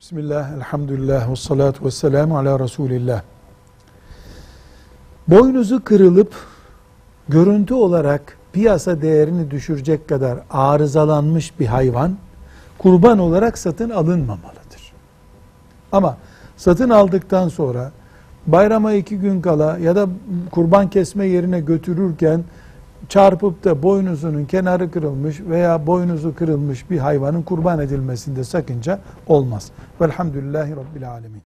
Bismillah, elhamdülillah, ve salatu ve selamu ala Resulillah. Boynuzu kırılıp görüntü olarak piyasa değerini düşürecek kadar arızalanmış bir hayvan kurban olarak satın alınmamalıdır. Ama satın aldıktan sonra bayrama iki gün kala ya da kurban kesme yerine götürürken çarpıp da boynuzunun kenarı kırılmış veya boynuzu kırılmış bir hayvanın kurban edilmesinde sakınca olmaz. Velhamdülillahi Rabbil Alemin.